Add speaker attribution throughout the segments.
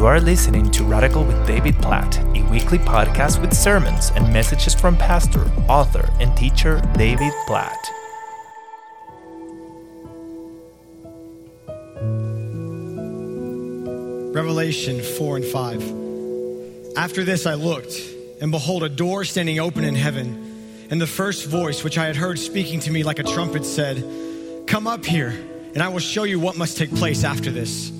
Speaker 1: You are listening to Radical with David Platt, a weekly podcast with sermons and messages from pastor, author, and teacher David Platt.
Speaker 2: Revelation 4 and 5. After this I looked, and behold, a door standing open in heaven. And the first voice which I had heard speaking to me like a trumpet said, Come up here, and I will show you what must take place after this.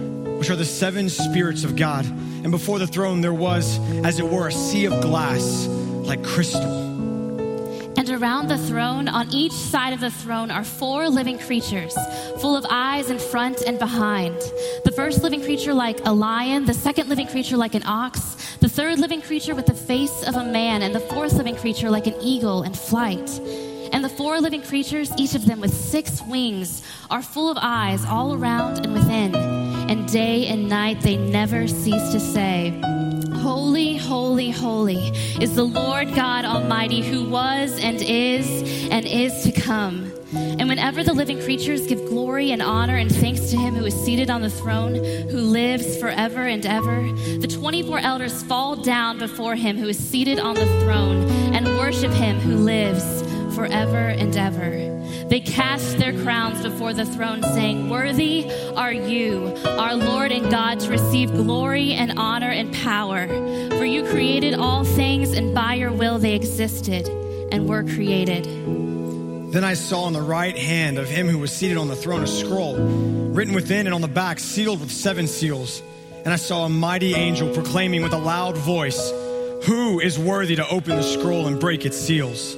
Speaker 2: which are the seven spirits of God. And before the throne there was, as it were, a sea of glass like crystal.
Speaker 3: And around the throne, on each side of the throne, are four living creatures, full of eyes in front and behind. The first living creature like a lion, the second living creature like an ox, the third living creature with the face of a man, and the fourth living creature like an eagle in flight. And the four living creatures, each of them with six wings, are full of eyes all around and within. And day and night they never cease to say, Holy, holy, holy is the Lord God Almighty who was and is and is to come. And whenever the living creatures give glory and honor and thanks to him who is seated on the throne, who lives forever and ever, the 24 elders fall down before him who is seated on the throne and worship him who lives forever and ever. They cast their crowns before the throne, saying, Worthy are you, our Lord and God, to receive glory and honor and power. For you created all things, and by your will they existed and were created.
Speaker 2: Then I saw on the right hand of him who was seated on the throne a scroll, written within and on the back, sealed with seven seals. And I saw a mighty angel proclaiming with a loud voice, Who is worthy to open the scroll and break its seals?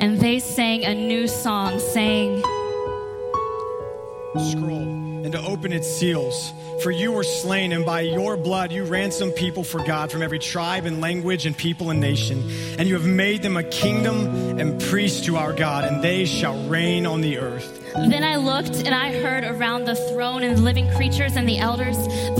Speaker 3: And they sang a new song, saying,
Speaker 2: Scroll, and to open its seals. For you were slain, and by your blood you ransomed people for God from every tribe and language and people and nation. And you have made them a kingdom and priests to our God, and they shall reign on the earth.
Speaker 3: Then I looked, and I heard around the throne and the living creatures and the elders the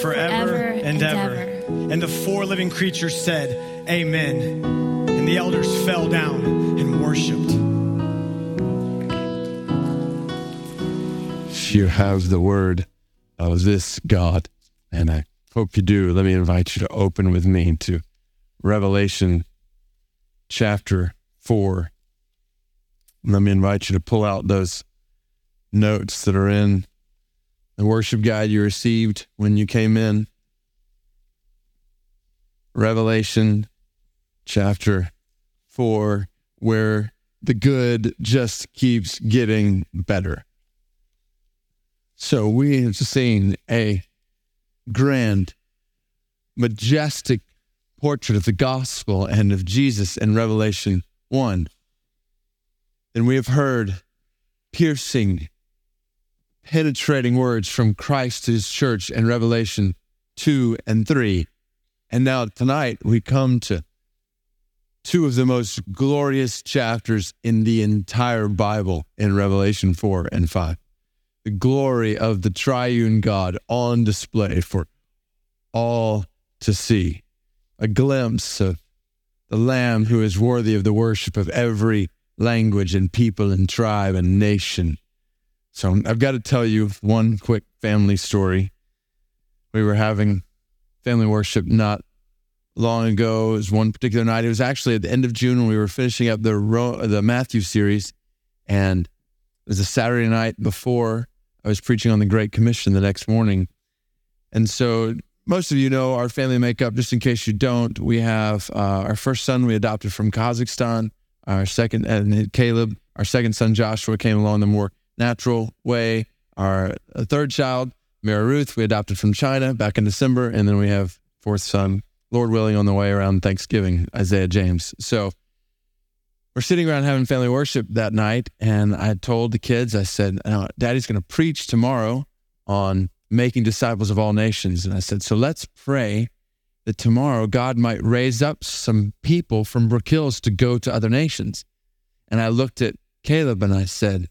Speaker 2: forever and ever. And the four living creatures said, Amen. And the elders fell down and worshiped.
Speaker 4: you have the word of this God, and I hope you do. Let me invite you to open with me to Revelation chapter 4. Let me invite you to pull out those notes that are in the worship guide you received when you came in. Revelation chapter 4, where the good just keeps getting better. So we have seen a grand, majestic portrait of the gospel and of Jesus in Revelation 1. And we have heard piercing, penetrating words from Christ to his church in Revelation 2 and 3. And now tonight we come to two of the most glorious chapters in the entire Bible in Revelation 4 and 5. The glory of the triune God on display for all to see. A glimpse of the Lamb who is worthy of the worship of every language and people and tribe and nation. So I've got to tell you one quick family story. We were having family worship not long ago. It was one particular night. It was actually at the end of June when we were finishing up the the Matthew series, and it was a Saturday night before I was preaching on the Great Commission the next morning. And so most of you know our family makeup. Just in case you don't, we have uh, our first son we adopted from Kazakhstan. Our second, and Caleb, our second son Joshua came along the more natural way. Our uh, third child, Mary Ruth, we adopted from China back in December, and then we have fourth son, Lord willing, on the way around Thanksgiving, Isaiah James. So we're sitting around having family worship that night, and I told the kids, I said, "Daddy's going to preach tomorrow on making disciples of all nations," and I said, "So let's pray that tomorrow God might raise up some people from Brook Hills to go to other nations. And I looked at Caleb and I said,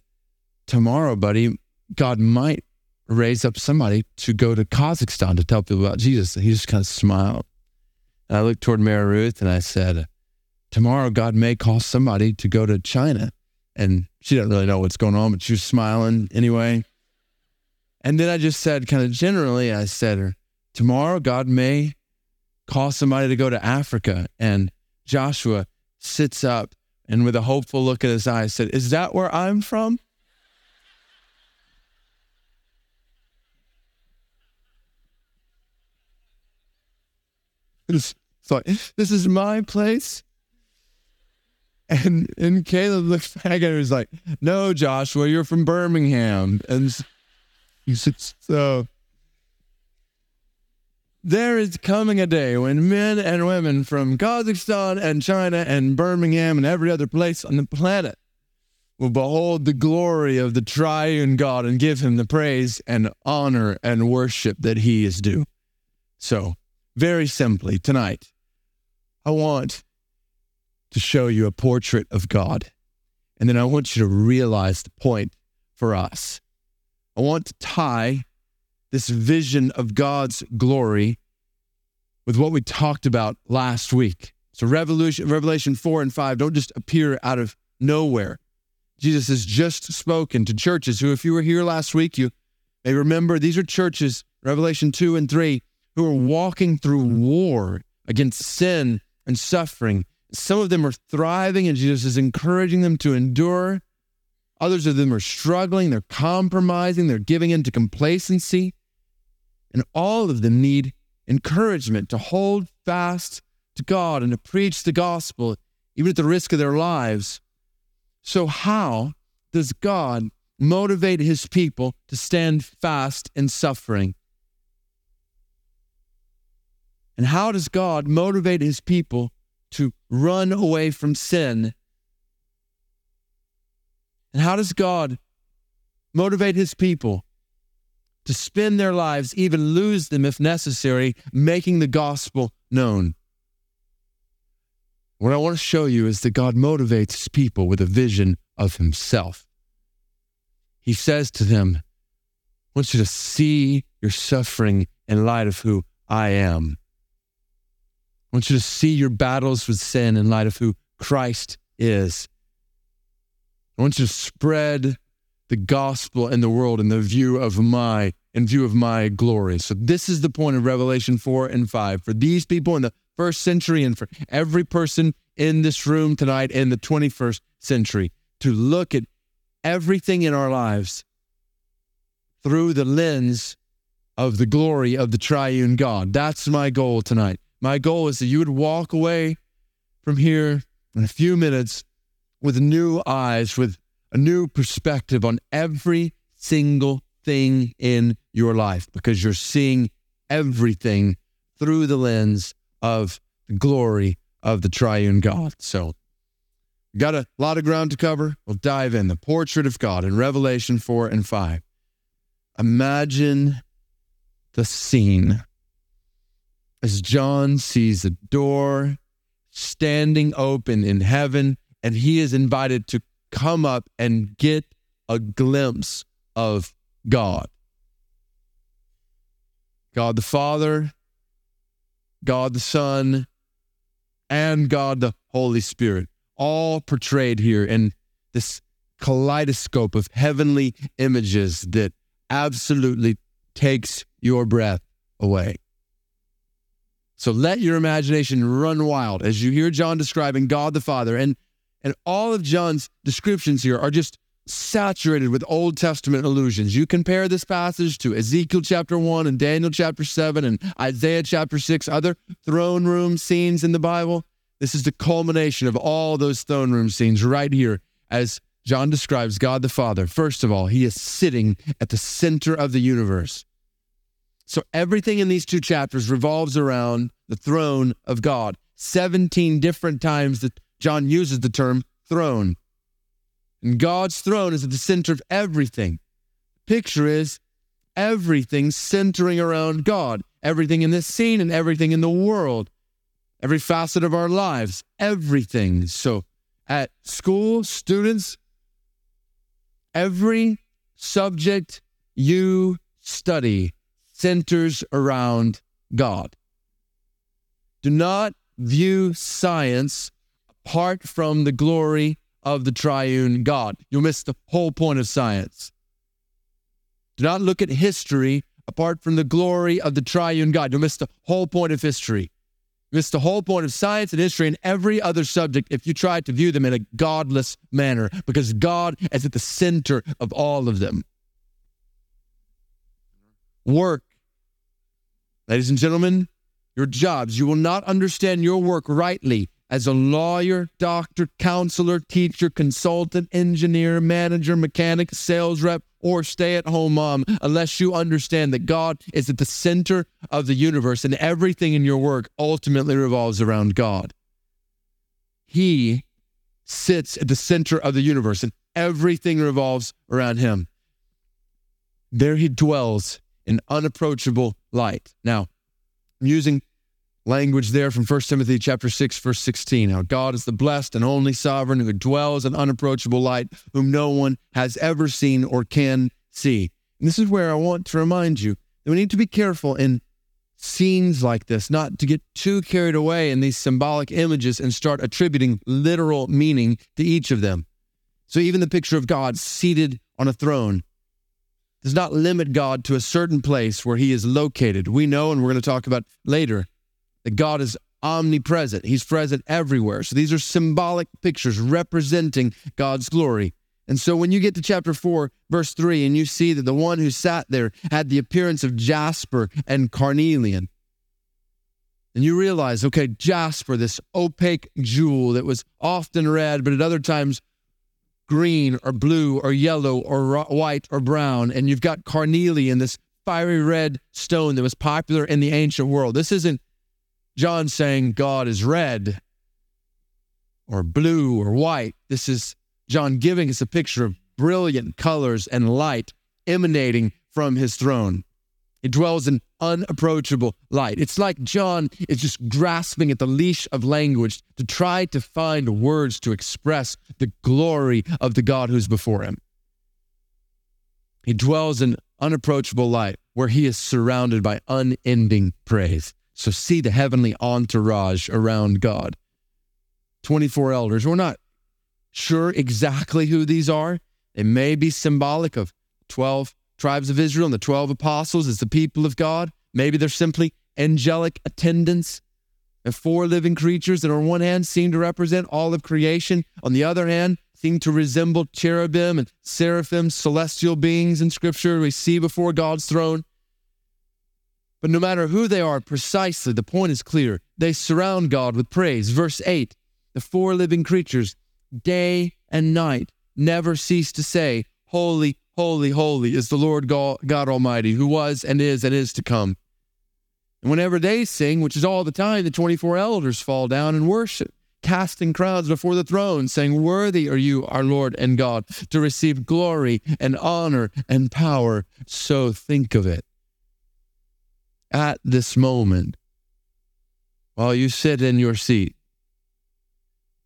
Speaker 4: Tomorrow, buddy, God might raise up somebody to go to Kazakhstan to tell people about Jesus. And he just kind of smiled. And I looked toward Mary Ruth and I said, Tomorrow, God may call somebody to go to China. And she didn't really know what's going on, but she was smiling anyway. And then I just said, kind of generally, I said, Tomorrow, God may call somebody to go to Africa. And Joshua sits up and with a hopeful look in his eyes said, Is that where I'm from? It's like, this is my place. And and Caleb looks back at her and was like, No, Joshua, you're from Birmingham. And he said, So there is coming a day when men and women from Kazakhstan and China and Birmingham and every other place on the planet will behold the glory of the triune God and give him the praise and honor and worship that he is due. So, very simply, tonight, I want to show you a portrait of God. And then I want you to realize the point for us. I want to tie this vision of God's glory with what we talked about last week. So Revelation, Revelation 4 and 5 don't just appear out of nowhere. Jesus has just spoken to churches who, if you were here last week, you may remember these are churches, Revelation 2 and 3, who are walking through mm-hmm. war against sin and suffering. Some of them are thriving, and Jesus is encouraging them to endure. Others of them are struggling, they're compromising, they're giving into complacency. And all of them need encouragement to hold fast to God and to preach the gospel, even at the risk of their lives. So, how does God motivate his people to stand fast in suffering? And how does God motivate his people to run away from sin? And how does God motivate his people to spend their lives, even lose them if necessary, making the gospel known. What I want to show you is that God motivates his people with a vision of himself. He says to them, I want you to see your suffering in light of who I am. I want you to see your battles with sin in light of who Christ is. I want you to spread the gospel in the world in the view of my in view of my glory. So this is the point of Revelation 4 and 5 for these people in the first century and for every person in this room tonight in the 21st century to look at everything in our lives through the lens of the glory of the triune God. That's my goal tonight. My goal is that you would walk away from here in a few minutes with new eyes, with a new perspective on every single thing in your life because you're seeing everything through the lens of the glory of the triune God. So Got a lot of ground to cover? We'll dive in. The portrait of God in Revelation 4 and 5. Imagine the scene as John sees a door standing open in heaven, and he is invited to come up and get a glimpse of God. God the Father, God the Son, and God the Holy Spirit, all portrayed here in this kaleidoscope of heavenly images that absolutely takes your breath away. So let your imagination run wild as you hear John describing God the Father. And, and all of John's descriptions here are just saturated with Old Testament allusions. You compare this passage to Ezekiel chapter 1 and Daniel chapter 7 and Isaiah chapter 6, other throne room scenes in the Bible. This is the culmination of all those throne room scenes right here as John describes God the Father. First of all, he is sitting at the center of the universe. So everything in these two chapters revolves around the throne of God. 17 different times that John uses the term throne. And God's throne is at the center of everything. Picture is everything centering around God, everything in this scene and everything in the world, every facet of our lives, everything. So at school, students, every subject you study centers around God. Do not view science apart from the glory of the triune God. You'll miss the whole point of science. Do not look at history apart from the glory of the triune God. You'll miss the whole point of history. You miss the whole point of science and history and every other subject if you try to view them in a godless manner, because God is at the center of all of them. Work Ladies and gentlemen, your jobs, you will not understand your work rightly as a lawyer, doctor, counselor, teacher, consultant, engineer, manager, mechanic, sales rep, or stay at home mom unless you understand that God is at the center of the universe and everything in your work ultimately revolves around God. He sits at the center of the universe and everything revolves around him. There he dwells in unapproachable light. Now, I'm using language there from 1 Timothy chapter 6 verse 16. How God is the blessed and only sovereign who dwells in unapproachable light, whom no one has ever seen or can see. And this is where I want to remind you that we need to be careful in scenes like this, not to get too carried away in these symbolic images and start attributing literal meaning to each of them. So even the picture of God seated on a throne does not limit God to a certain place where he is located. We know, and we're going to talk about later, that God is omnipresent. He's present everywhere. So these are symbolic pictures representing God's glory. And so when you get to chapter 4, verse 3, and you see that the one who sat there had the appearance of jasper and carnelian, and you realize, okay, jasper, this opaque jewel that was often red, but at other times green or blue or yellow or white or brown, and you've got carnelian, this fiery red stone that was popular in the ancient world. This isn't John saying God is red or blue or white. This is John giving us a picture of brilliant colors and light emanating from his throne. It dwells in unapproachable light. It's like John is just grasping at the leash of language to try to find words to express the glory of the God who's before him. He dwells in unapproachable light where he is surrounded by unending praise. So see the heavenly entourage around God. 24 elders. We're not sure exactly who these are. They may be symbolic of 12 tribes of Israel and the 12 apostles as the people of God. Maybe they're simply angelic attendants and four living creatures that on one hand seem to represent all of creation, on the other hand seem to resemble cherubim and seraphim, celestial beings in scripture we see before God's throne. But no matter who they are precisely, the point is clear. They surround God with praise. Verse 8 the four living creatures, day and night, never cease to say, Holy, Holy, holy is the Lord God, Almighty, who was and is and is to come. And whenever they sing, which is all the time, the 24 elders fall down and worship, casting crowds before the throne, saying, Worthy are you, our Lord and God, to receive glory and honor and power. So think of it. At this moment, while you sit in your seat,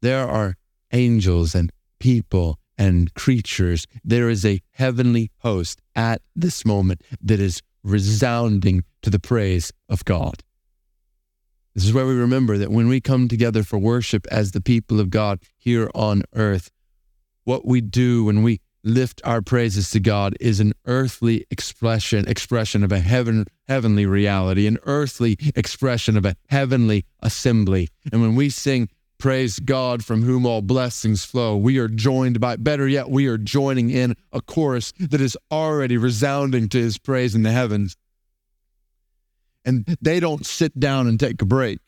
Speaker 4: there are angels and people and creatures. There is a heavenly host at this moment that is resounding to the praise of God. This is where we remember that when we come together for worship as the people of God here on earth, what we do when we lift our praises to God is an earthly expression expression of a heaven heavenly reality, an earthly expression of a heavenly assembly. And when we sing praise God from whom all blessings flow, we are joined by better yet, we are joining in a chorus that is already resounding to his praise in the heavens and they don't sit down and take a break.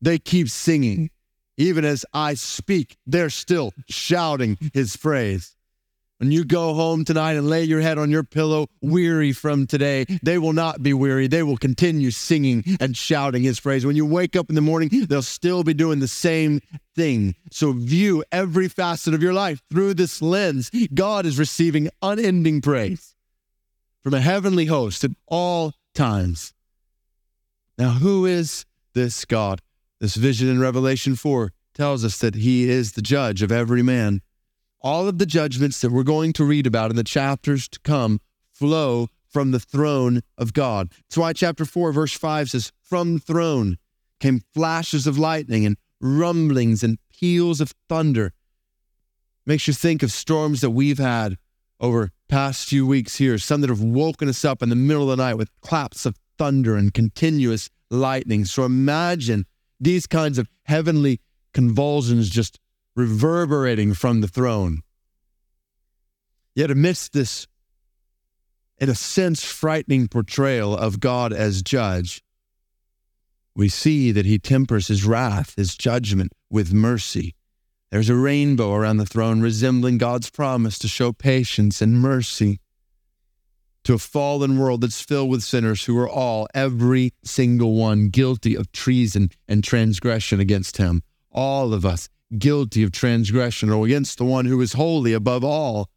Speaker 4: They keep singing. Even as I speak, they're still shouting his praise. When you go home tonight and lay your head on your pillow, weary from today, they will not be weary. They will continue singing and shouting his praise. When you wake up in the morning, they'll still be doing the same thing. So view every facet of your life through this lens. God is receiving unending praise from a heavenly host at all times. Now, who is this God? This vision in Revelation 4 tells us that he is the judge of every man. All of the judgments that we're going to read about in the chapters to come flow from the throne of God. That's why chapter 4, verse 5 says, From the throne came flashes of lightning and rumblings and peals of thunder. Makes you think of storms that we've had over past few weeks here, some that have woken us up in the middle of the night with claps of thunder and continuous lightning. So imagine these kinds of heavenly convulsions just reverberating from the throne. Yet, amidst this, in a sense, frightening portrayal of God as judge, we see that he tempers his wrath, his judgment, with mercy. There's a rainbow around the throne resembling God's promise to show patience and mercy to a fallen world that's filled with sinners who are all, every single one, guilty of treason and transgression against him. All of us guilty of transgression or against the one who is holy above all,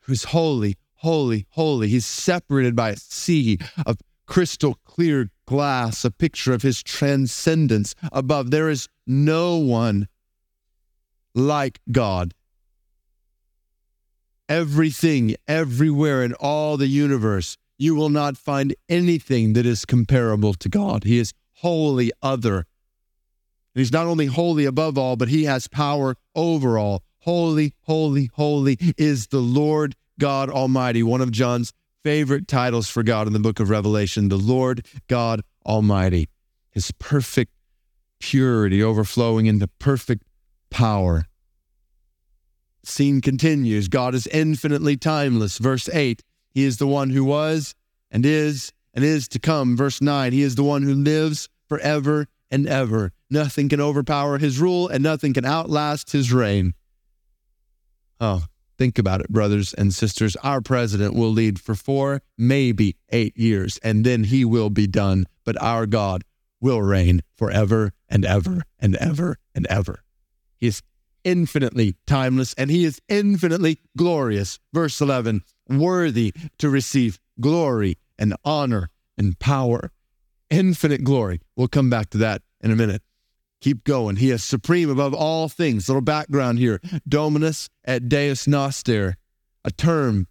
Speaker 4: who is holy, holy, holy. He's separated by a sea of crystal clear glass, a picture of his transcendence above. There is no one like God. Everything, everywhere in all the universe, you will not find anything that is comparable to God. He is wholly other. He's not only holy above all, but he has power over all. Holy, holy, holy is the Lord God Almighty, one of John's favorite titles for God in the book of Revelation, the Lord God Almighty. His perfect purity overflowing into perfect power. Scene continues. God is infinitely timeless. Verse 8, He is the one who was and is and is to come. Verse 9, He is the one who lives forever and ever. Nothing can overpower His rule and nothing can outlast His reign. Oh, think about it, brothers and sisters. Our president will lead for four, maybe eight years, and then he will be done. But our God will reign forever and ever and ever and ever. He is infinitely timeless and he is infinitely glorious. Verse 11, worthy to receive glory and honor and power. Infinite glory. We'll come back to that in a minute. Keep going. He is supreme above all things. Little background here. Dominus et Deus Noster, a term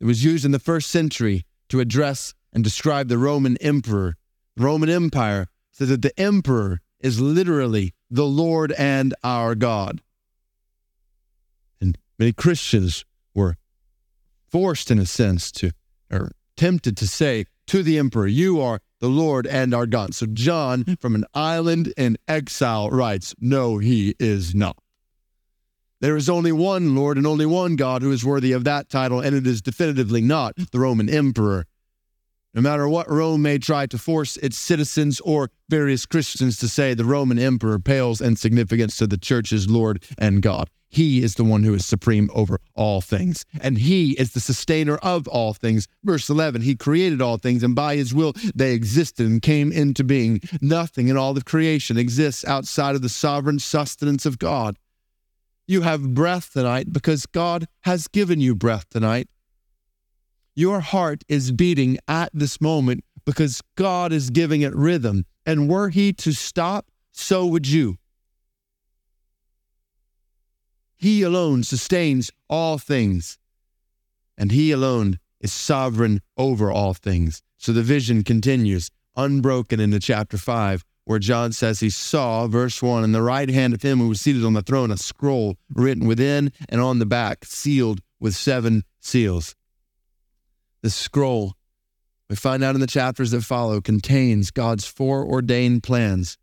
Speaker 4: that was used in the first century to address and describe the Roman emperor. The Roman Empire says that the emperor is literally the Lord and our God. And many Christians were forced, in a sense, to, or tempted to say to the emperor, You are the Lord and our God. So John, hmm. from an island in exile, writes, No, he is not. There is only one Lord and only one God who is worthy of that title, and it is definitively not the Roman emperor. No matter what Rome may try to force its citizens or various Christians to say, the Roman emperor pales in significance to the church's Lord and God. He is the one who is supreme over all things, and He is the sustainer of all things. Verse 11 He created all things, and by His will they existed and came into being. Nothing in all of creation exists outside of the sovereign sustenance of God. You have breath tonight because God has given you breath tonight. Your heart is beating at this moment because God is giving it rhythm. And were He to stop, so would you. He alone sustains all things, and He alone is sovereign over all things. So the vision continues, unbroken into chapter 5, where John says he saw, verse 1, in the right hand of him who was seated on the throne, a scroll written within and on the back, sealed with seven seals. The scroll, we find out in the chapters that follow, contains God's foreordained plans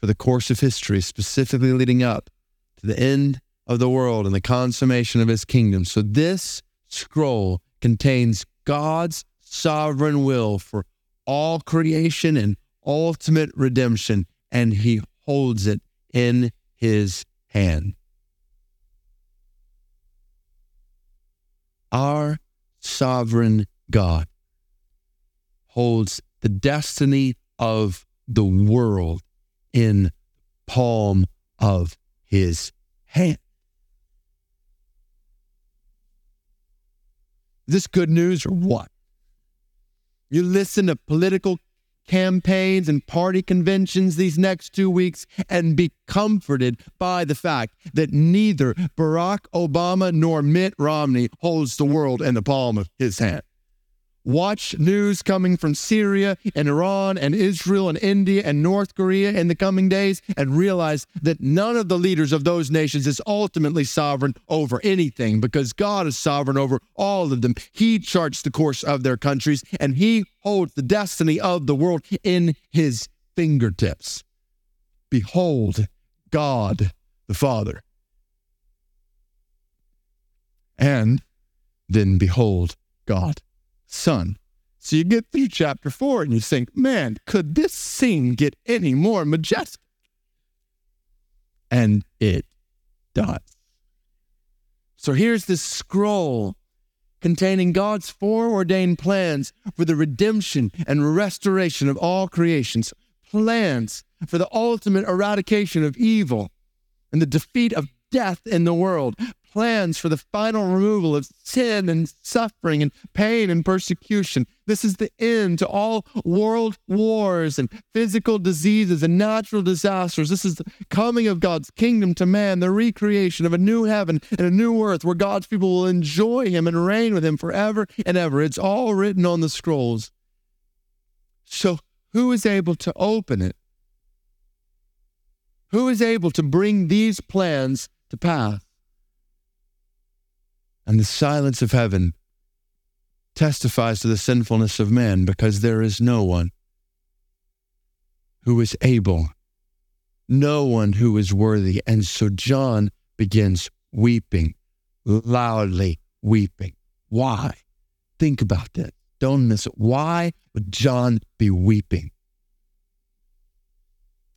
Speaker 4: for the course of history, specifically leading up to the end of the world and the consummation of his kingdom. So this scroll contains God's sovereign will for all creation and ultimate redemption, and he holds it in his hand. Our sovereign God holds the destiny of the world in palm of his hand. Is this good news or what? You listen to political campaigns and party conventions these next two weeks and be comforted by the fact that neither Barack Obama nor Mitt Romney holds the world in the palm of his hand. Watch news coming from Syria and Iran and Israel and India and North Korea in the coming days and realize that none of the leaders of those nations is ultimately sovereign over anything because God is sovereign over all of them. He charts the course of their countries and He holds the destiny of the world in His fingertips. Behold, God the Father. And then behold, God son. So you get through chapter four and you think, man, could this scene get any more majestic? And it does. So here's this scroll containing God's foreordained plans for the redemption and restoration of all creations, plans for the ultimate eradication of evil and the defeat of death in the world, plans for the final removal of sin and suffering and pain and persecution. This is the end to all world wars and physical diseases and natural disasters. This is the coming of God's kingdom to man, the recreation of a new heaven and a new earth where God's people will enjoy Him and reign with Him forever and ever. It's all written on the scrolls. So, who is able to open it? Who is able to bring these plans to pass? And the silence of heaven testifies to the sinfulness of man because there is no one who is able, no one who is worthy. And so John begins weeping, loudly weeping. Why? Think about that. Don't miss it. Why would John be weeping?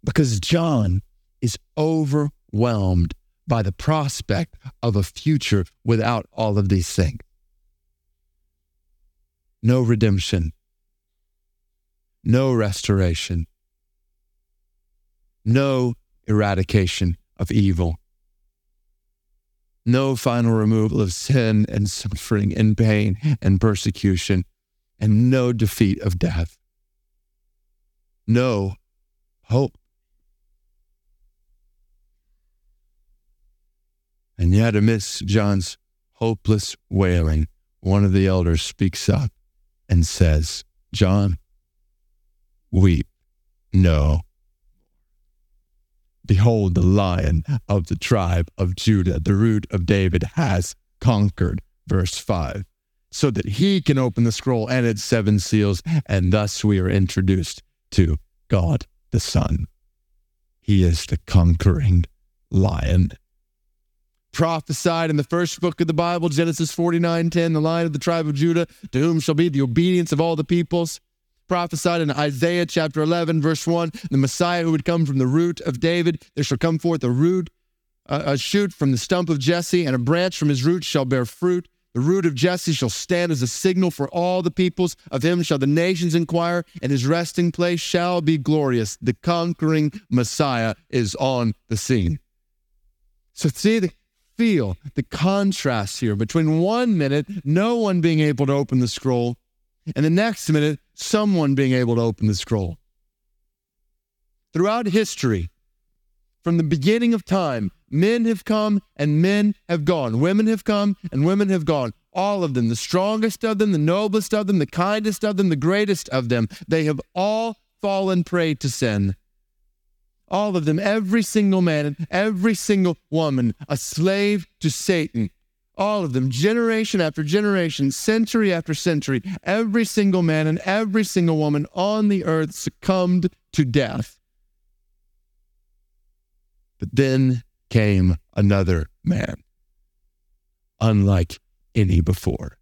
Speaker 4: Because John is overwhelmed by the prospect of a future without all of these things. No redemption, no restoration, no eradication of evil, no final removal of sin and suffering and pain and persecution, and no defeat of death. No hope. And yet, amidst John's hopeless wailing, one of the elders speaks up and says, John, weep no. Behold, the lion of the tribe of Judah, the root of David, has conquered. Verse 5. So that he can open the scroll and its seven seals, and thus we are introduced to God the Son. He is the conquering lion prophesied in the first book of the Bible, Genesis 49 10, the line of the tribe of Judah, to whom shall be the obedience of all the peoples. Prophesied in Isaiah chapter 11, verse 1, the Messiah who would come from the root of David, there shall come forth a root a, a shoot from the stump of Jesse, and a branch from his roots shall bear fruit. The root of Jesse shall stand as a signal for all the peoples. Of him shall the nations inquire, and his resting place shall be glorious. The conquering Messiah is on the scene. So see the feel the contrast here between one minute, no one being able to open the scroll, and the next minute, someone being able to open the scroll. Throughout history, from the beginning of time, men have come and men have gone. Women have come and women have gone. All of them, the strongest of them, the noblest of them, the kindest of them, the greatest of them, they have all fallen prey to sin. All of them, every single man and every single woman, a slave to Satan. All of them, generation after generation, century after century, every single man and every single woman on the earth succumbed to death. But then came another man, unlike any before.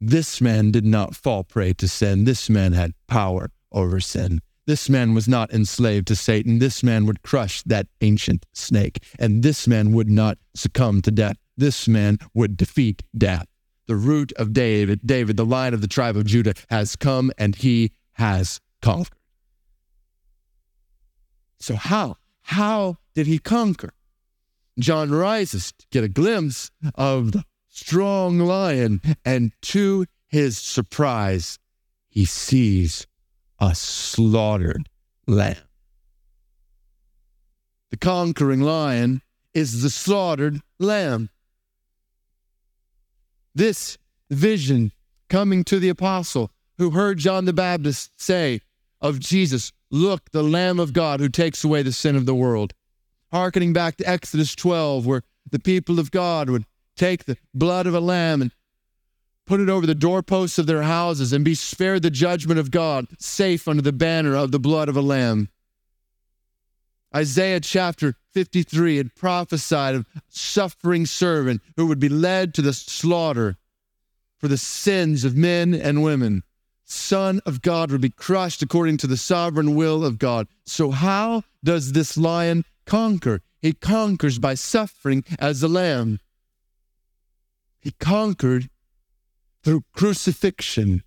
Speaker 4: This man did not fall prey to sin. This man had power over sin. This man was not enslaved to Satan. This man would crush that ancient snake, and this man would not succumb to death. This man would defeat death. The root of David, David, the line of the tribe of Judah, has come and he has conquered. So, how? How did he conquer? John rises to get a glimpse of the strong lion, and to his surprise, he sees a slaughtered lamb. The conquering lion is the slaughtered lamb. This vision coming to the apostle who heard John the Baptist say of Jesus, Look, the Lamb of God who takes away the sin of the world. Harkening back to Exodus 12, where the people of God would take the blood of a lamb and put it over the doorposts of their houses and be spared the judgment of God, safe under the banner of the blood of a lamb. Isaiah chapter 53 had prophesied of suffering servant who would be led to the slaughter for the sins of men and women. Son of God would be crushed according to the sovereign will of God. So, how does this lion conquer? He conquers by suffering as a lamb. He conquered through crucifixion.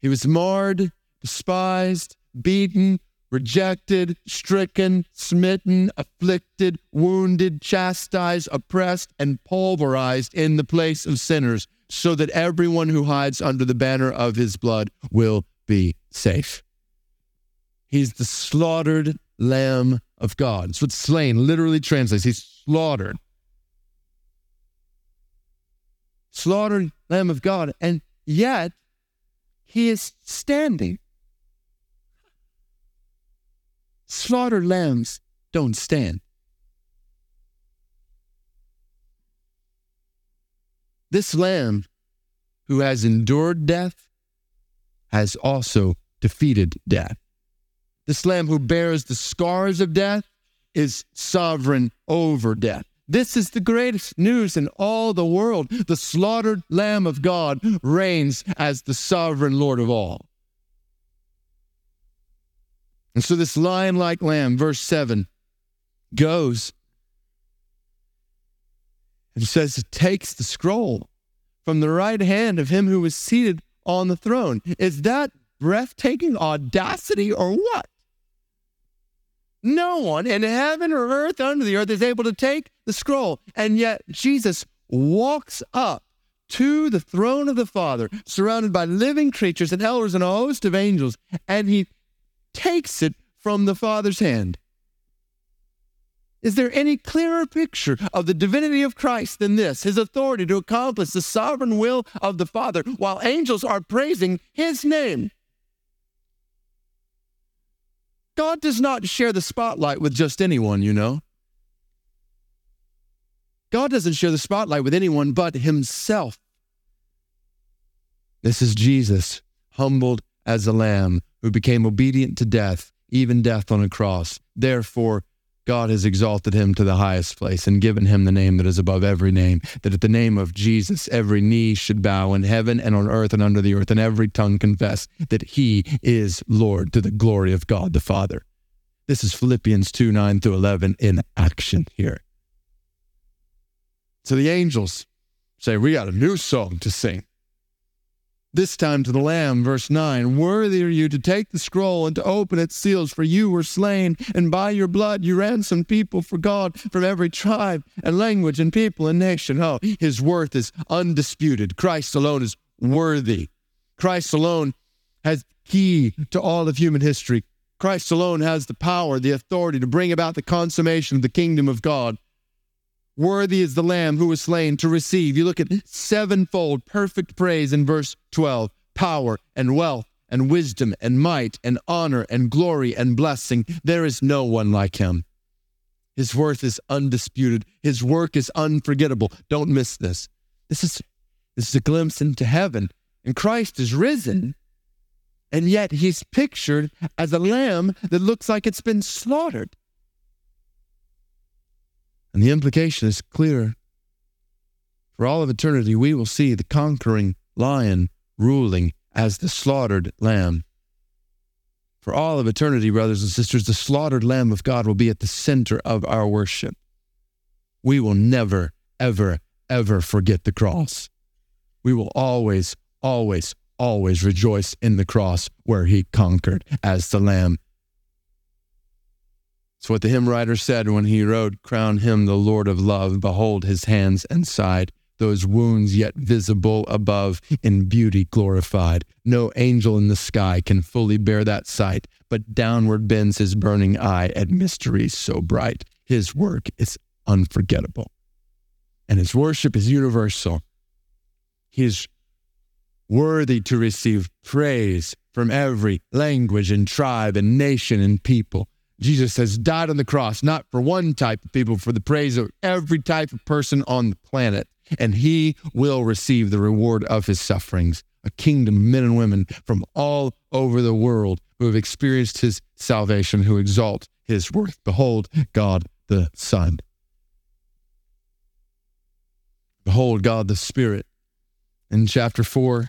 Speaker 4: He was marred, despised, beaten, rejected, stricken, smitten, afflicted, wounded, chastised, oppressed, and pulverized in the place of sinners, so that everyone who hides under the banner of his blood will be safe. He's the slaughtered Lamb of God. That's what slain literally translates. He's slaughtered. Slaughtered Lamb of God, and yet he is standing. Slaughtered lambs don't stand. This lamb who has endured death has also defeated death. This lamb who bears the scars of death is sovereign over death. This is the greatest news in all the world. The slaughtered Lamb of God reigns as the sovereign Lord of all. And so this lion like lamb, verse 7, goes and says, it takes the scroll from the right hand of him who was seated on the throne. Is that breathtaking audacity or what? No one in heaven or earth under the earth is able to take the scroll. And yet Jesus walks up to the throne of the Father, surrounded by living creatures and elders and a host of angels, and he takes it from the Father's hand. Is there any clearer picture of the divinity of Christ than this? His authority to accomplish the sovereign will of the Father while angels are praising his name. God does not share the spotlight with just anyone, you know. God doesn't share the spotlight with anyone but himself. This is Jesus, humbled as a lamb, who became obedient to death, even death on a cross. Therefore, God has exalted him to the highest place and given him the name that is above every name, that at the name of Jesus every knee should bow in heaven and on earth and under the earth, and every tongue confess that he is Lord to the glory of God the Father. This is Philippians 2 9 through 11 in action here. So the angels say, We got a new song to sing. This time to the Lamb, verse 9 Worthy are you to take the scroll and to open its seals, for you were slain, and by your blood you ransomed people for God from every tribe and language and people and nation. Oh, his worth is undisputed. Christ alone is worthy. Christ alone has key to all of human history. Christ alone has the power, the authority to bring about the consummation of the kingdom of God. Worthy is the Lamb who was slain to receive. You look at sevenfold perfect praise in verse 12 power and wealth and wisdom and might and honor and glory and blessing. There is no one like him. His worth is undisputed. His work is unforgettable. Don't miss this. This is, this is a glimpse into heaven. And Christ is risen, and yet he's pictured as a lamb that looks like it's been slaughtered. And the implication is clear. For all of eternity, we will see the conquering lion ruling as the slaughtered lamb. For all of eternity, brothers and sisters, the slaughtered lamb of God will be at the center of our worship. We will never, ever, ever forget the cross. We will always, always, always rejoice in the cross where he conquered as the lamb it's what the hymn writer said when he wrote, Crown him the Lord of love, behold his hands and side, those wounds yet visible above, in beauty glorified. No angel in the sky can fully bear that sight, but downward bends his burning eye at mysteries so bright. His work is unforgettable, and his worship is universal. He is worthy to receive praise from every language and tribe and nation and people. Jesus has died on the cross, not for one type of people, for the praise of every type of person on the planet. And he will receive the reward of his sufferings, a kingdom of men and women from all over the world who have experienced his salvation, who exalt his worth. Behold, God the Son. Behold, God the Spirit. In chapter 4,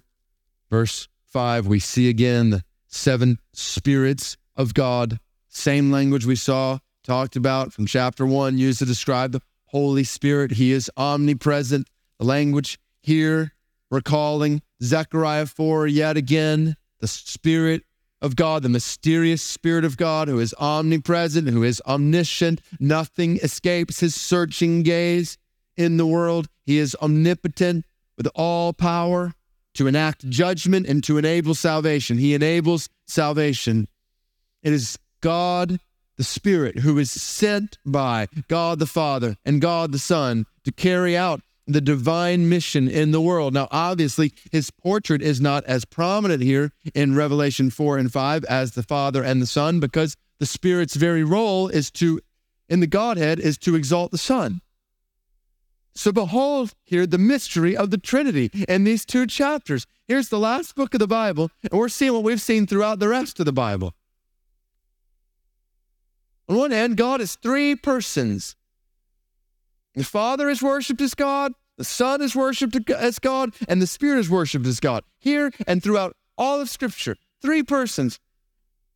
Speaker 4: verse 5, we see again the seven spirits of God same language we saw, talked about from chapter one, used to describe the Holy Spirit. He is omnipresent. The language here, recalling Zechariah 4 yet again, the Spirit of God, the mysterious Spirit of God who is omnipresent, who is omniscient. Nothing escapes his searching gaze in the world. He is omnipotent with all power to enact judgment and to enable salvation. He enables salvation. It is God the Spirit, who is sent by God the Father and God the Son to carry out the divine mission in the world. Now, obviously, his portrait is not as prominent here in Revelation 4 and 5 as the Father and the Son, because the Spirit's very role is to, in the Godhead, is to exalt the Son. So, behold here the mystery of the Trinity in these two chapters. Here's the last book of the Bible, and we're seeing what we've seen throughout the rest of the Bible. On one hand, God is three persons. The Father is worshiped as God, the Son is worshiped as God, and the Spirit is worshiped as God. Here and throughout all of Scripture, three persons.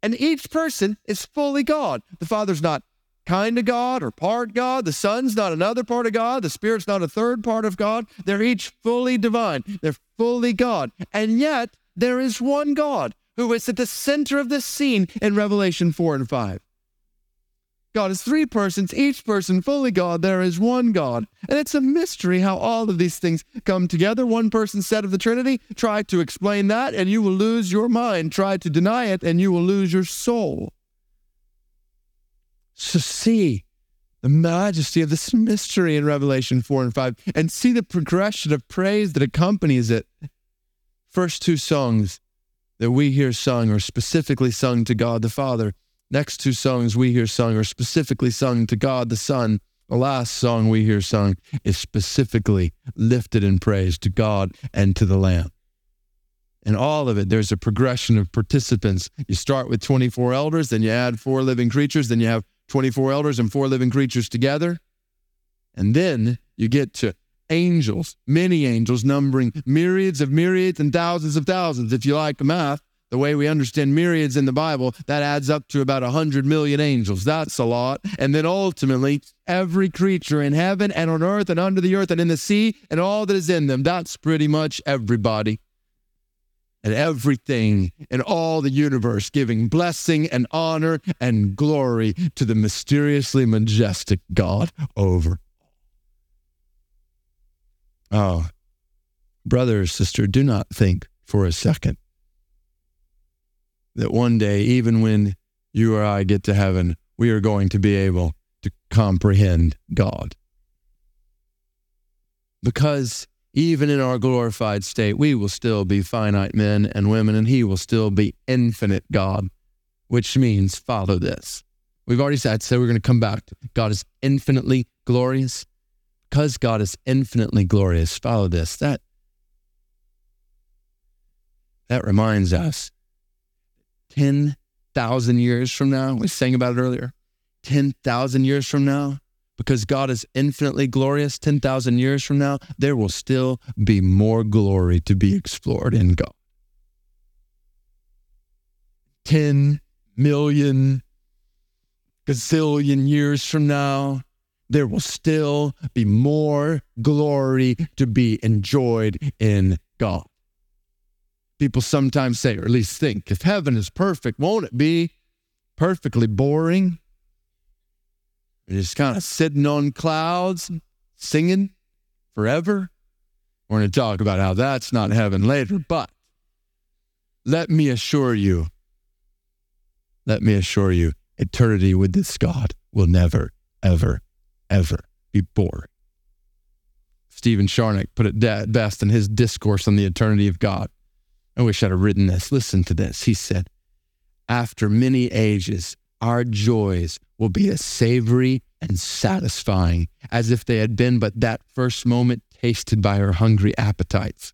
Speaker 4: And each person is fully God. The Father's not kind of God or part God. The Son's not another part of God. The Spirit's not a third part of God. They're each fully divine. They're fully God. And yet, there is one God who is at the center of this scene in Revelation 4 and 5. God is three persons, each person fully God. There is one God. And it's a mystery how all of these things come together. One person said of the Trinity, try to explain that and you will lose your mind. Try to deny it and you will lose your soul. So see the majesty of this mystery in Revelation 4 and 5 and see the progression of praise that accompanies it. First two songs that we hear sung are specifically sung to God the Father Next two songs we hear sung are specifically sung to God the Son. The last song we hear sung is specifically lifted in praise to God and to the Lamb. In all of it, there's a progression of participants. You start with 24 elders, then you add four living creatures, then you have 24 elders and four living creatures together. And then you get to angels, many angels, numbering myriads of myriads and thousands of thousands, if you like math. The way we understand myriads in the Bible, that adds up to about 100 million angels. That's a lot. And then ultimately, every creature in heaven and on earth and under the earth and in the sea and all that is in them. That's pretty much everybody. And everything in all the universe giving blessing and honor and glory to the mysteriously majestic God over. All. Oh, brother sister, do not think for a second that one day, even when you or I get to heaven, we are going to be able to comprehend God. Because even in our glorified state, we will still be finite men and women, and He will still be infinite God, which means follow this. We've already said, so we're going to come back God is infinitely glorious. Because God is infinitely glorious, follow this. That, that reminds us 10,000 years from now, we sang about it earlier, 10,000 years from now, because God is infinitely glorious, 10,000 years from now, there will still be more glory to be explored in God. 10 million gazillion years from now, there will still be more glory to be enjoyed in God. People sometimes say, or at least think, if heaven is perfect, won't it be perfectly boring? You're just kind of sitting on clouds, singing forever. We're going to talk about how that's not heaven later, but let me assure you, let me assure you, eternity with this God will never, ever, ever be boring. Stephen Charnock put it best in his discourse on the eternity of God. I wish I'd have written this. Listen to this. He said, After many ages, our joys will be as savory and satisfying as if they had been but that first moment tasted by our hungry appetites.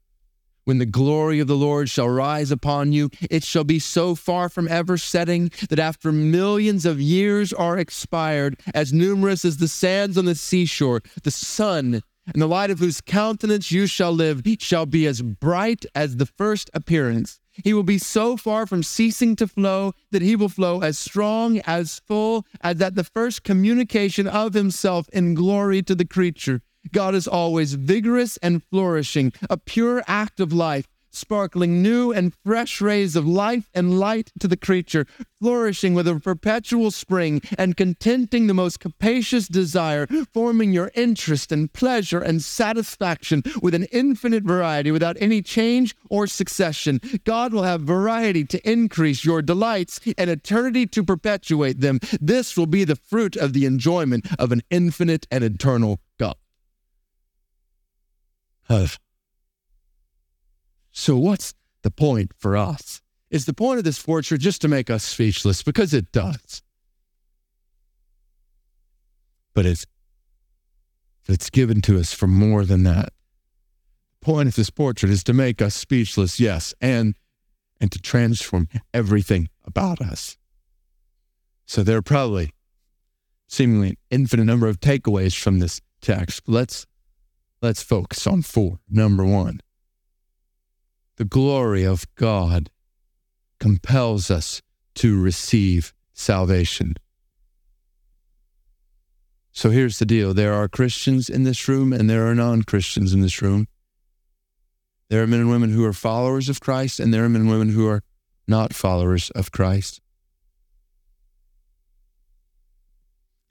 Speaker 4: When the glory of the Lord shall rise upon you, it shall be so far from ever setting that after millions of years are expired, as numerous as the sands on the seashore, the sun in the light of whose countenance you shall live, shall be as bright as the first appearance. He will be so far from ceasing to flow that he will flow as strong, as full as at the first communication of himself in glory to the creature. God is always vigorous and flourishing, a pure act of life, sparkling new and fresh rays of life and light to the creature, flourishing with a perpetual spring and contenting the most capacious desire, forming your interest and pleasure and satisfaction with an infinite variety without any change or succession. God will have variety to increase your delights and eternity to perpetuate them. This will be the fruit of the enjoyment of an infinite and eternal God. So, what's the point for us? Is the point of this fortune just to make us speechless? Because it does. But it's, it's given to us for more than that. The point of this portrait is to make us speechless, yes, and, and to transform everything about us. So there are probably seemingly an infinite number of takeaways from this text. Let's let's focus on four. Number one, the glory of God compels us to receive salvation. So here's the deal there are Christians in this room and there are non Christians in this room. There are men and women who are followers of Christ and there are men and women who are not followers of Christ.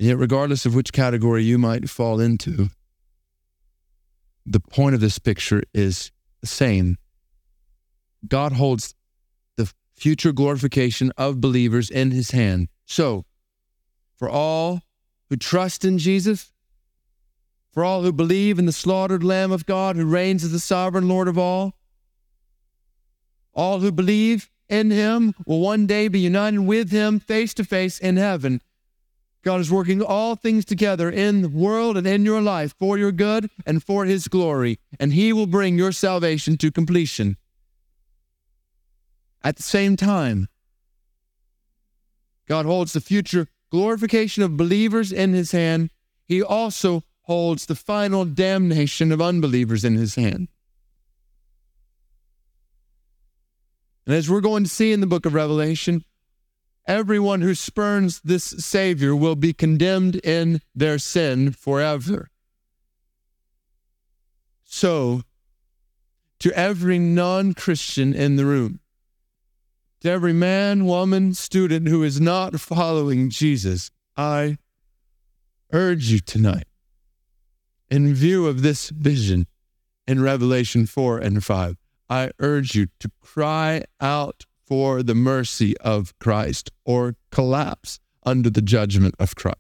Speaker 4: And yet, regardless of which category you might fall into, the point of this picture is the same God holds the future glorification of believers in his hand. So, for all who trust in Jesus, for all who believe in the slaughtered Lamb of God who reigns as the sovereign Lord of all, all who believe in him will one day be united with him face to face in heaven. God is working all things together in the world and in your life for your good and for his glory, and he will bring your salvation to completion. At the same time, God holds the future glorification of believers in his hand. He also holds the final damnation of unbelievers in his hand. And as we're going to see in the book of Revelation, everyone who spurns this Savior will be condemned in their sin forever. So, to every non Christian in the room, to every man, woman, student who is not following Jesus, I urge you tonight, in view of this vision in Revelation 4 and 5, I urge you to cry out for the mercy of Christ or collapse under the judgment of Christ.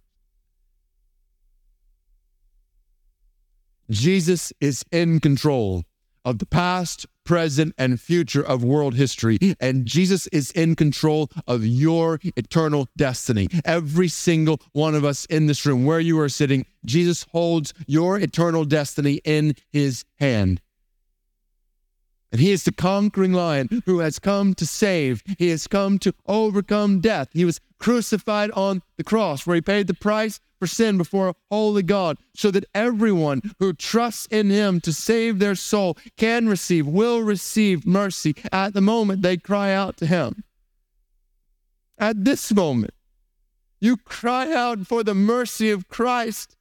Speaker 4: Jesus is in control of the past, present, and future of world history. And Jesus is in control of your eternal destiny. Every single one of us in this room, where you are sitting, Jesus holds your eternal destiny in his hand. And he is the conquering lion who has come to save. He has come to overcome death. He was crucified on the cross where he paid the price for sin before holy God so that everyone who trusts in him to save their soul can receive, will receive mercy at the moment they cry out to him. At this moment, you cry out for the mercy of Christ,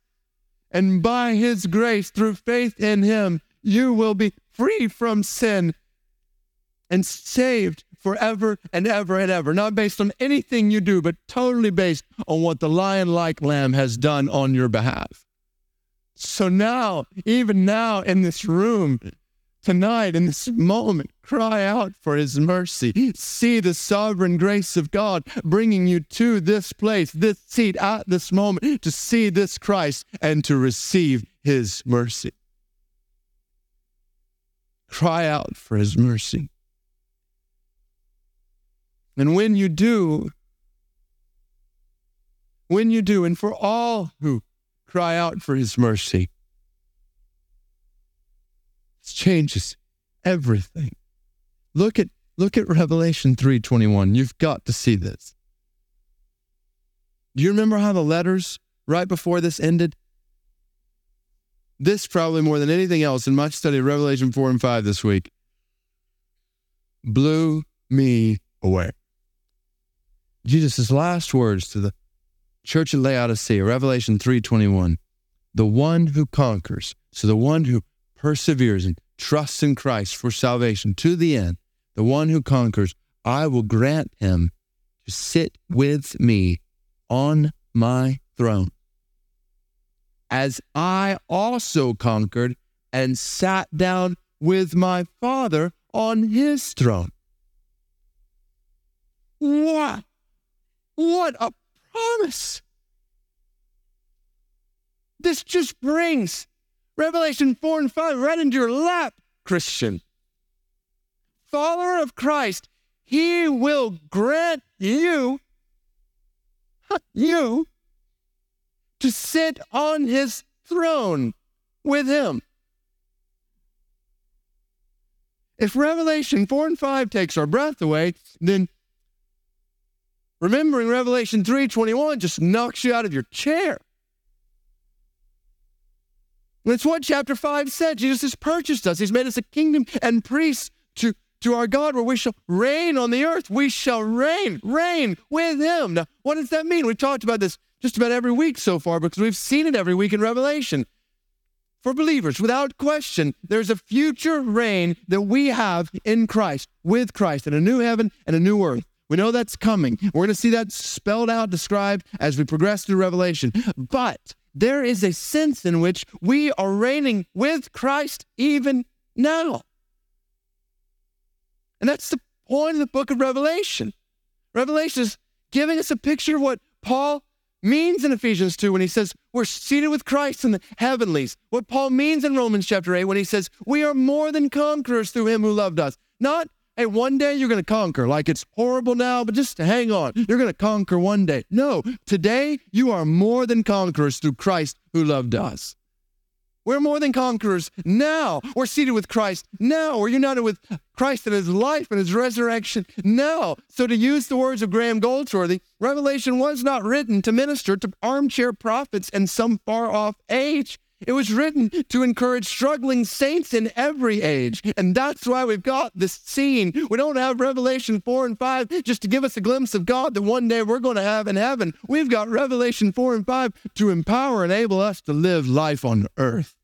Speaker 4: and by his grace, through faith in him, you will be free from sin and saved forever and ever and ever. Not based on anything you do, but totally based on what the lion like lamb has done on your behalf. So now, even now in this room, tonight, in this moment, cry out for his mercy. See the sovereign grace of God bringing you to this place, this seat at this moment, to see this Christ and to receive his mercy. Cry out for his mercy. And when you do, when you do, and for all who cry out for his mercy, it changes everything. Look at look at Revelation 3:21. You've got to see this. Do you remember how the letters right before this ended? this probably more than anything else in my study of Revelation 4 and 5 this week blew me away. Jesus' last words to the church at Laodicea, Revelation 3:21, the one who conquers, so the one who perseveres and trusts in Christ for salvation to the end, the one who conquers, I will grant him to sit with me on my throne as I also conquered and sat down with my Father on his throne. What? What a promise! This just brings Revelation 4 and 5 right into your lap, Christian. Follower of Christ, he will grant you, you, to sit on his throne with him. If Revelation 4 and 5 takes our breath away, then remembering Revelation 3:21 just knocks you out of your chair. And it's what chapter 5 said. Jesus has purchased us. He's made us a kingdom and priests to, to our God where we shall reign on the earth. We shall reign, reign with him. Now, what does that mean? We've talked about this just about every week so far because we've seen it every week in Revelation. For believers, without question, there's a future reign that we have in Christ, with Christ, in a new heaven and a new earth. We know that's coming. We're going to see that spelled out, described as we progress through Revelation. But there is a sense in which we are reigning with Christ even now. And that's the point of the book of Revelation. Revelation is giving us a picture of what Paul means in Ephesians 2 when he says we're seated with Christ in the heavenlies. What Paul means in Romans chapter 8 when he says we are more than conquerors through him who loved us. Not, hey, one day you're going to conquer. Like it's horrible now, but just hang on. You're going to conquer one day. No, today you are more than conquerors through Christ who loved us. We're more than conquerors now. We're seated with Christ now. We're united with Christ in his life and his resurrection now. So, to use the words of Graham Goldsworthy, Revelation was not written to minister to armchair prophets in some far off age. It was written to encourage struggling saints in every age. And that's why we've got this scene. We don't have Revelation 4 and 5 just to give us a glimpse of God that one day we're going to have in heaven. We've got Revelation 4 and 5 to empower and enable us to live life on earth.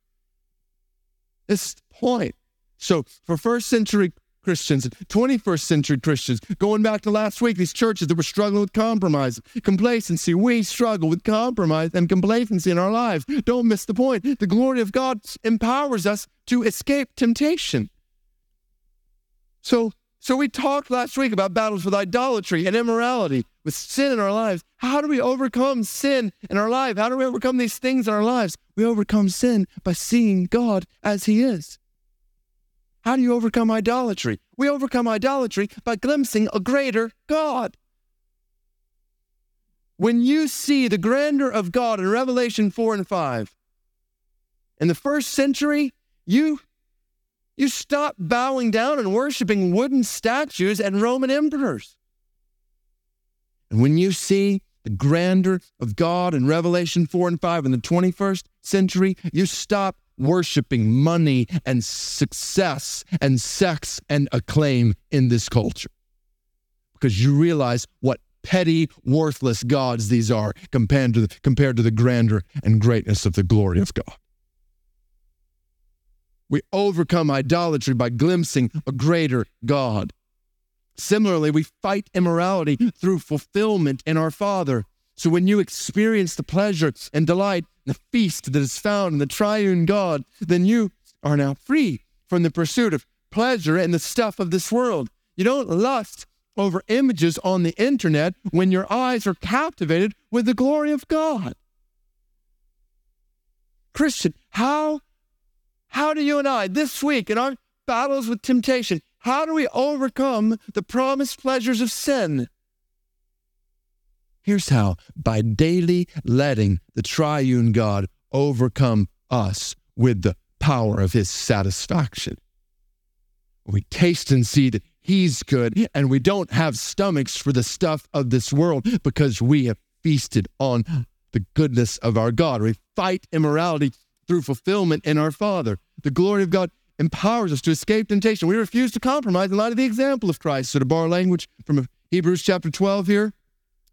Speaker 4: This point. So, for first century Christians, 21st century Christians. Going back to last week, these churches that were struggling with compromise, complacency. We struggle with compromise and complacency in our lives. Don't miss the point. The glory of God empowers us to escape temptation. So, so we talked last week about battles with idolatry and immorality, with sin in our lives. How do we overcome sin in our life? How do we overcome these things in our lives? We overcome sin by seeing God as He is. How do you overcome idolatry? We overcome idolatry by glimpsing a greater God. When you see the grandeur of God in Revelation 4 and 5, in the first century, you, you stop bowing down and worshiping wooden statues and Roman emperors. And when you see the grandeur of God in Revelation 4 and 5 in the 21st century, you stop worshiping money and success and sex and acclaim in this culture. Because you realize what petty, worthless gods these are compared to the, compared to the grandeur and greatness of the glory of God. We overcome idolatry by glimpsing a greater God. Similarly, we fight immorality through fulfillment in our Father. So when you experience the pleasure and delight, the feast that is found in the triune God, then you are now free from the pursuit of pleasure and the stuff of this world. You don't lust over images on the internet when your eyes are captivated with the glory of God. Christian, how how do you and I this week in our battles with temptation, how do we overcome the promised pleasures of sin? Here's how by daily letting the triune God overcome us with the power of his satisfaction. We taste and see that he's good, and we don't have stomachs for the stuff of this world because we have feasted on the goodness of our God. We fight immorality through fulfillment in our Father. The glory of God empowers us to escape temptation. We refuse to compromise in light of the example of Christ. So, to borrow language from Hebrews chapter 12 here,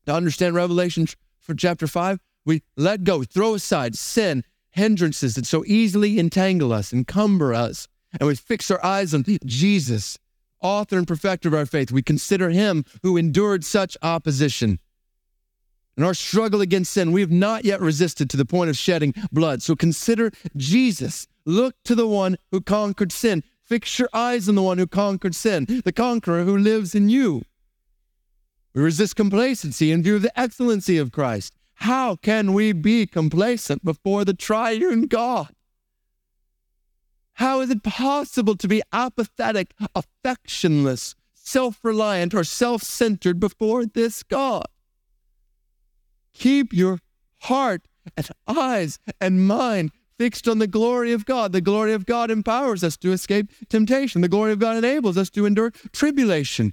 Speaker 4: to understand Revelation for chapter 5, we let go, throw aside sin, hindrances that so easily entangle us, encumber us, and we fix our eyes on Jesus, author and perfecter of our faith. We consider him who endured such opposition. In our struggle against sin, we have not yet resisted to the point of shedding blood. So consider Jesus. Look to the one who conquered sin. Fix your eyes on the one who conquered sin, the conqueror who lives in you. We resist complacency in view of the excellency of Christ. How can we be complacent before the triune God? How is it possible to be apathetic, affectionless, self reliant, or self centered before this God? Keep your heart and eyes and mind fixed on the glory of God. The glory of God empowers us to escape temptation. The glory of God enables us to endure tribulation.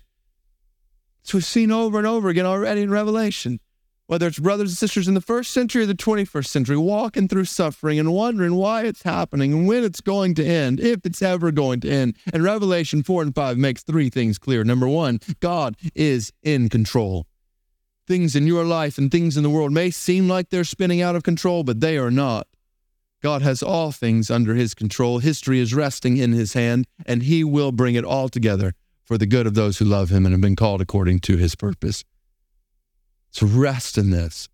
Speaker 4: We've seen over and over again already in Revelation. Whether it's brothers and sisters in the first century or the 21st century, walking through suffering and wondering why it's happening and when it's going to end, if it's ever going to end. And Revelation 4 and 5 makes three things clear. Number one, God is in control. Things in your life and things in the world may seem like they're spinning out of control, but they are not. God has all things under his control. History is resting in his hand, and he will bring it all together for the good of those who love him and have been called according to his purpose. So rest in this.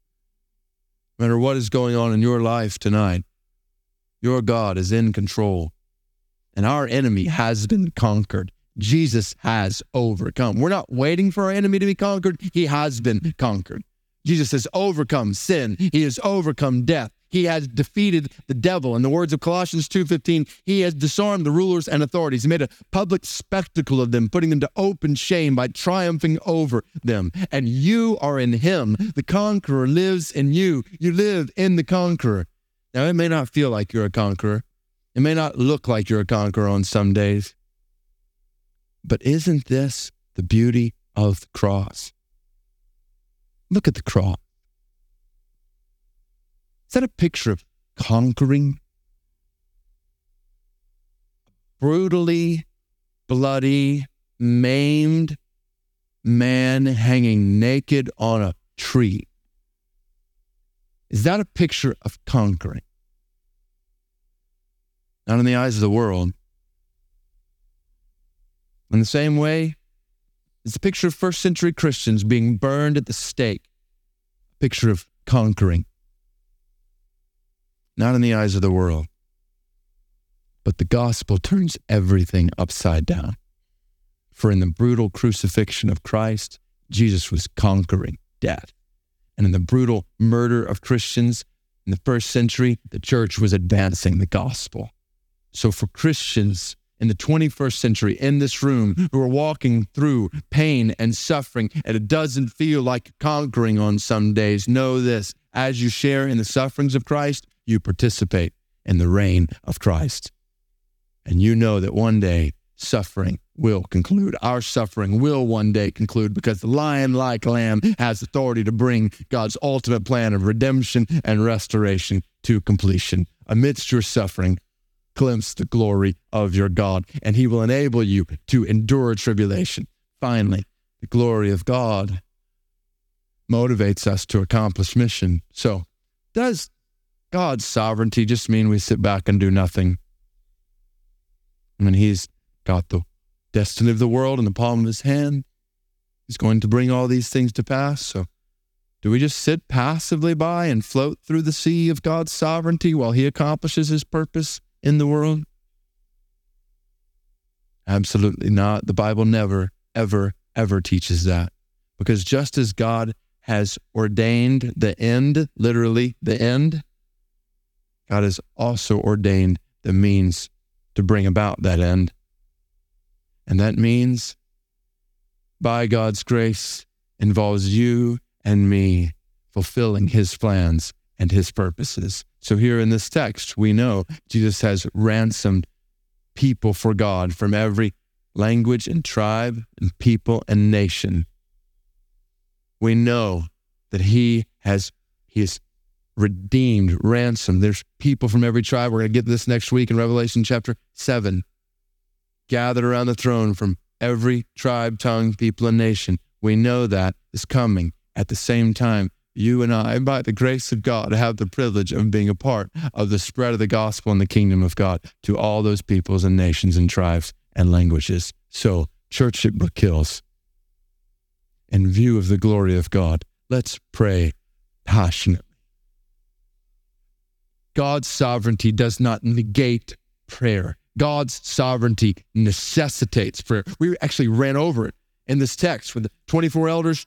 Speaker 4: No matter what is going on in your life tonight, your God is in control. And our enemy has been conquered. Jesus has overcome. We're not waiting for our enemy to be conquered. He has been conquered. Jesus has overcome sin. He has overcome death. He has defeated the devil. In the words of Colossians 2:15, he has disarmed the rulers and authorities. He made a public spectacle of them, putting them to open shame by triumphing over them. And you are in him. The conqueror lives in you. You live in the conqueror. Now, it may not feel like you're a conqueror. It may not look like you're a conqueror on some days. But isn't this the beauty of the cross? Look at the cross. Is that a picture of conquering brutally, bloody, maimed man hanging naked on a tree. Is that a picture of conquering? Not in the eyes of the world. In the same way, it's a picture of first century Christians being burned at the stake, a picture of conquering. Not in the eyes of the world. But the gospel turns everything upside down. For in the brutal crucifixion of Christ, Jesus was conquering death. And in the brutal murder of Christians in the first century, the church was advancing the gospel. So for Christians in the 21st century in this room who are walking through pain and suffering, and it doesn't feel like conquering on some days, know this as you share in the sufferings of Christ, you participate in the reign of Christ. And you know that one day suffering will conclude. Our suffering will one day conclude because the lion like lamb has authority to bring God's ultimate plan of redemption and restoration to completion. Amidst your suffering, glimpse the glory of your God, and he will enable you to endure tribulation. Finally, the glory of God motivates us to accomplish mission. So, does God's sovereignty just mean we sit back and do nothing? I mean, he's got the destiny of the world in the palm of his hand. He's going to bring all these things to pass. So, do we just sit passively by and float through the sea of God's sovereignty while he accomplishes his purpose in the world? Absolutely not. The Bible never, ever, ever teaches that. Because just as God has ordained the end, literally the end, God has also ordained the means to bring about that end. And that means, by God's grace, involves you and me fulfilling his plans and his purposes. So, here in this text, we know Jesus has ransomed people for God from every language and tribe and people and nation. We know that he has he redeemed, ransomed. There's people from every tribe. We're going to get this next week in Revelation chapter 7 gathered around the throne from every tribe, tongue, people, and nation. We know that is coming. At the same time, you and I, by the grace of God, have the privilege of being a part of the spread of the gospel and the kingdom of God to all those peoples and nations and tribes and languages. So, church at Brook Hills, in view of the glory of God, let's pray passionately. God's sovereignty does not negate prayer. God's sovereignty necessitates prayer. We actually ran over it in this text with the 24 elders.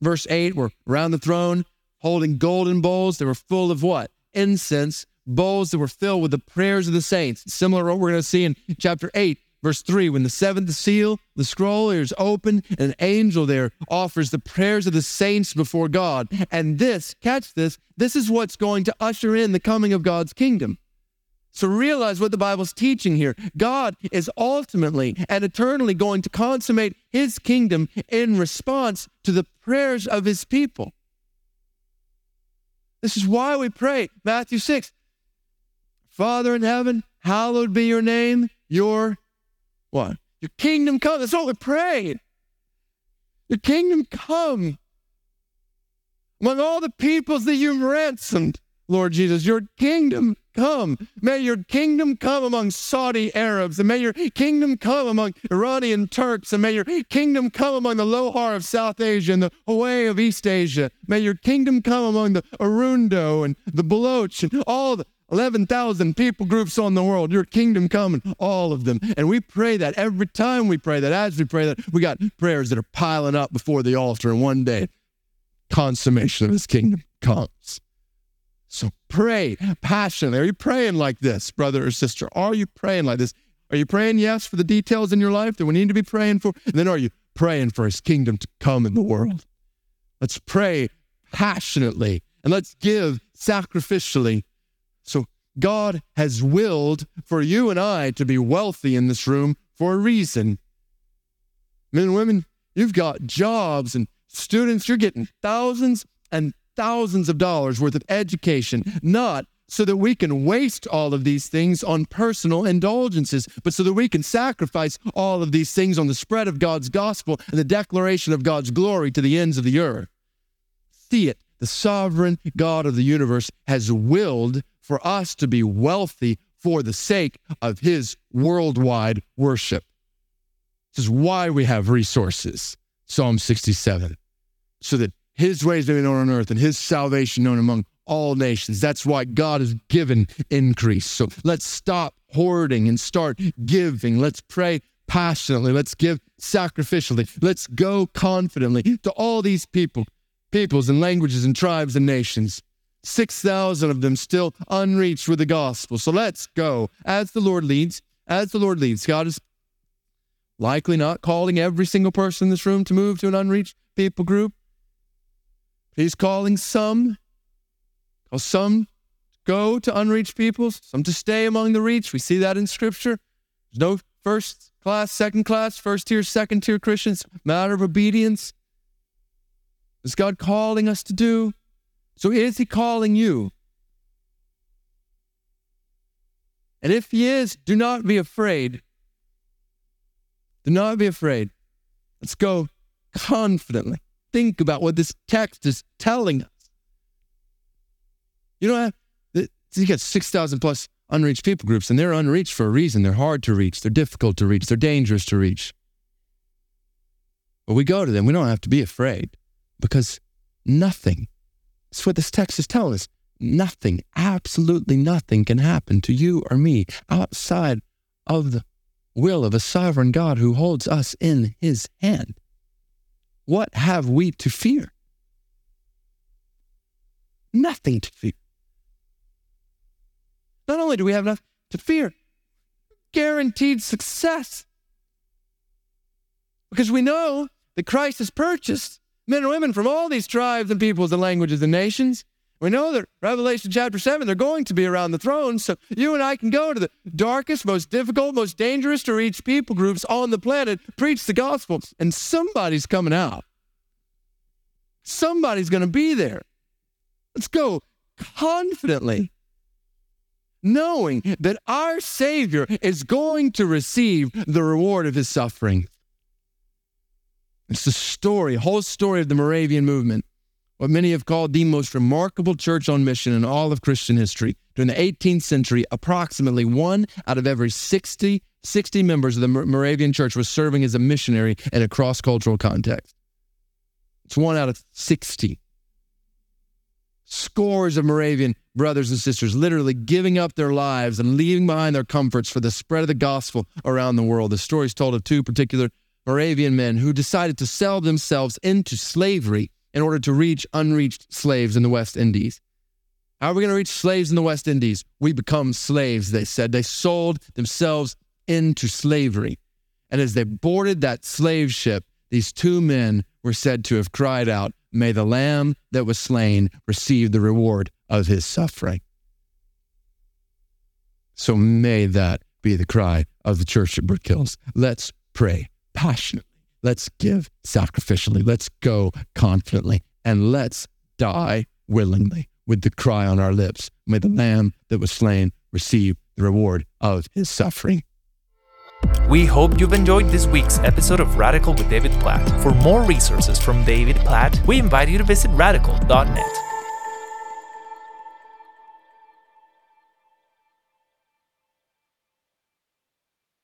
Speaker 4: Verse 8 were around the throne holding golden bowls that were full of what? Incense, bowls that were filled with the prayers of the saints. Similar to what we're going to see in chapter 8, verse 3. When the seventh seal, the scroll is open, an angel there offers the prayers of the saints before God. And this, catch this, this is what's going to usher in the coming of God's kingdom. So realize what the Bible's teaching here. God is ultimately and eternally going to consummate his kingdom in response to the prayers of his people. This is why we pray. Matthew 6. Father in heaven, hallowed be your name. Your what? Your kingdom come. That's all we pray. Your kingdom come among all the peoples that you've ransomed, Lord Jesus. Your kingdom come. May your kingdom come among Saudi Arabs, and may your kingdom come among Iranian Turks, and may your kingdom come among the Lohar of South Asia and the Hui of East Asia. May your kingdom come among the Arundo and the Baloch and all the 11,000 people groups on the world. Your kingdom coming, all of them. And we pray that every time we pray that, as we pray that, we got prayers that are piling up before the altar, and one day, consummation of his kingdom comes. So pray passionately. Are you praying like this, brother or sister? Are you praying like this? Are you praying, yes, for the details in your life that we need to be praying for? And then are you praying for his kingdom to come in the world? Let's pray passionately and let's give sacrificially. God has willed for you and I to be wealthy in this room for a reason. Men and women, you've got jobs and students, you're getting thousands and thousands of dollars worth of education, not so that we can waste all of these things on personal indulgences, but so that we can sacrifice all of these things on the spread of God's gospel and the declaration of God's glory to the ends of the earth. See it. The sovereign God of the universe has willed for us to be wealthy for the sake of his worldwide worship. This is why we have resources. Psalm 67. So that his ways may be known on earth and his salvation known among all nations. That's why God has given increase. So let's stop hoarding and start giving. Let's pray passionately. Let's give sacrificially. Let's go confidently to all these people, peoples and languages and tribes and nations. 6,000 of them still unreached with the gospel. So let's go as the Lord leads, as the Lord leads. God is likely not calling every single person in this room to move to an unreached people group. He's calling some Cause some go to unreached peoples, some to stay among the reached. We see that in Scripture. There's no first class, second class, first tier, second tier Christians. Matter of obedience. Is God calling us to do? So is He calling you? And if He is, do not be afraid. Do not be afraid. Let's go confidently. Think about what this text is telling us. You have, you got 6,000 plus unreached people groups, and they're unreached for a reason. They're hard to reach, they're difficult to reach, they're dangerous to reach. But we go to them, we don't have to be afraid because nothing, that's what this text is telling us. Nothing, absolutely nothing can happen to you or me outside of the will of a sovereign God who holds us in his hand. What have we to fear? Nothing to fear. Not only do we have enough to fear, guaranteed success. Because we know that Christ has purchased men and women from all these tribes and peoples and languages and nations. We know that Revelation chapter 7, they're going to be around the throne. So you and I can go to the darkest, most difficult, most dangerous to reach people groups on the planet, preach the gospel, and somebody's coming out. Somebody's going to be there. Let's go confidently knowing that our Savior is going to receive the reward of his suffering. It's the story, whole story of the Moravian movement, what many have called the most remarkable church on mission in all of Christian history. During the 18th century, approximately one out of every 60, 60 members of the Moravian church was serving as a missionary in a cross cultural context. It's one out of 60 scores of Moravian brothers and sisters literally giving up their lives and leaving behind their comforts for the spread of the gospel around the world. The story is told of two particular Moravian men who decided to sell themselves into slavery in order to reach unreached slaves in the West Indies. How are we going to reach slaves in the West Indies? We become slaves, they said. They sold themselves into slavery. And as they boarded that slave ship, these two men were said to have cried out, May the lamb that was slain receive the reward of his suffering. So may that be the cry of the church at Brook Hills. Let's pray passionately. Let's give sacrificially. Let's go confidently. And let's die willingly with the cry on our lips. May the lamb that was slain receive the reward of his suffering.
Speaker 1: We hope you've enjoyed this week's episode of Radical with David Platt. For more resources from David Platt, we invite you to visit radical.net.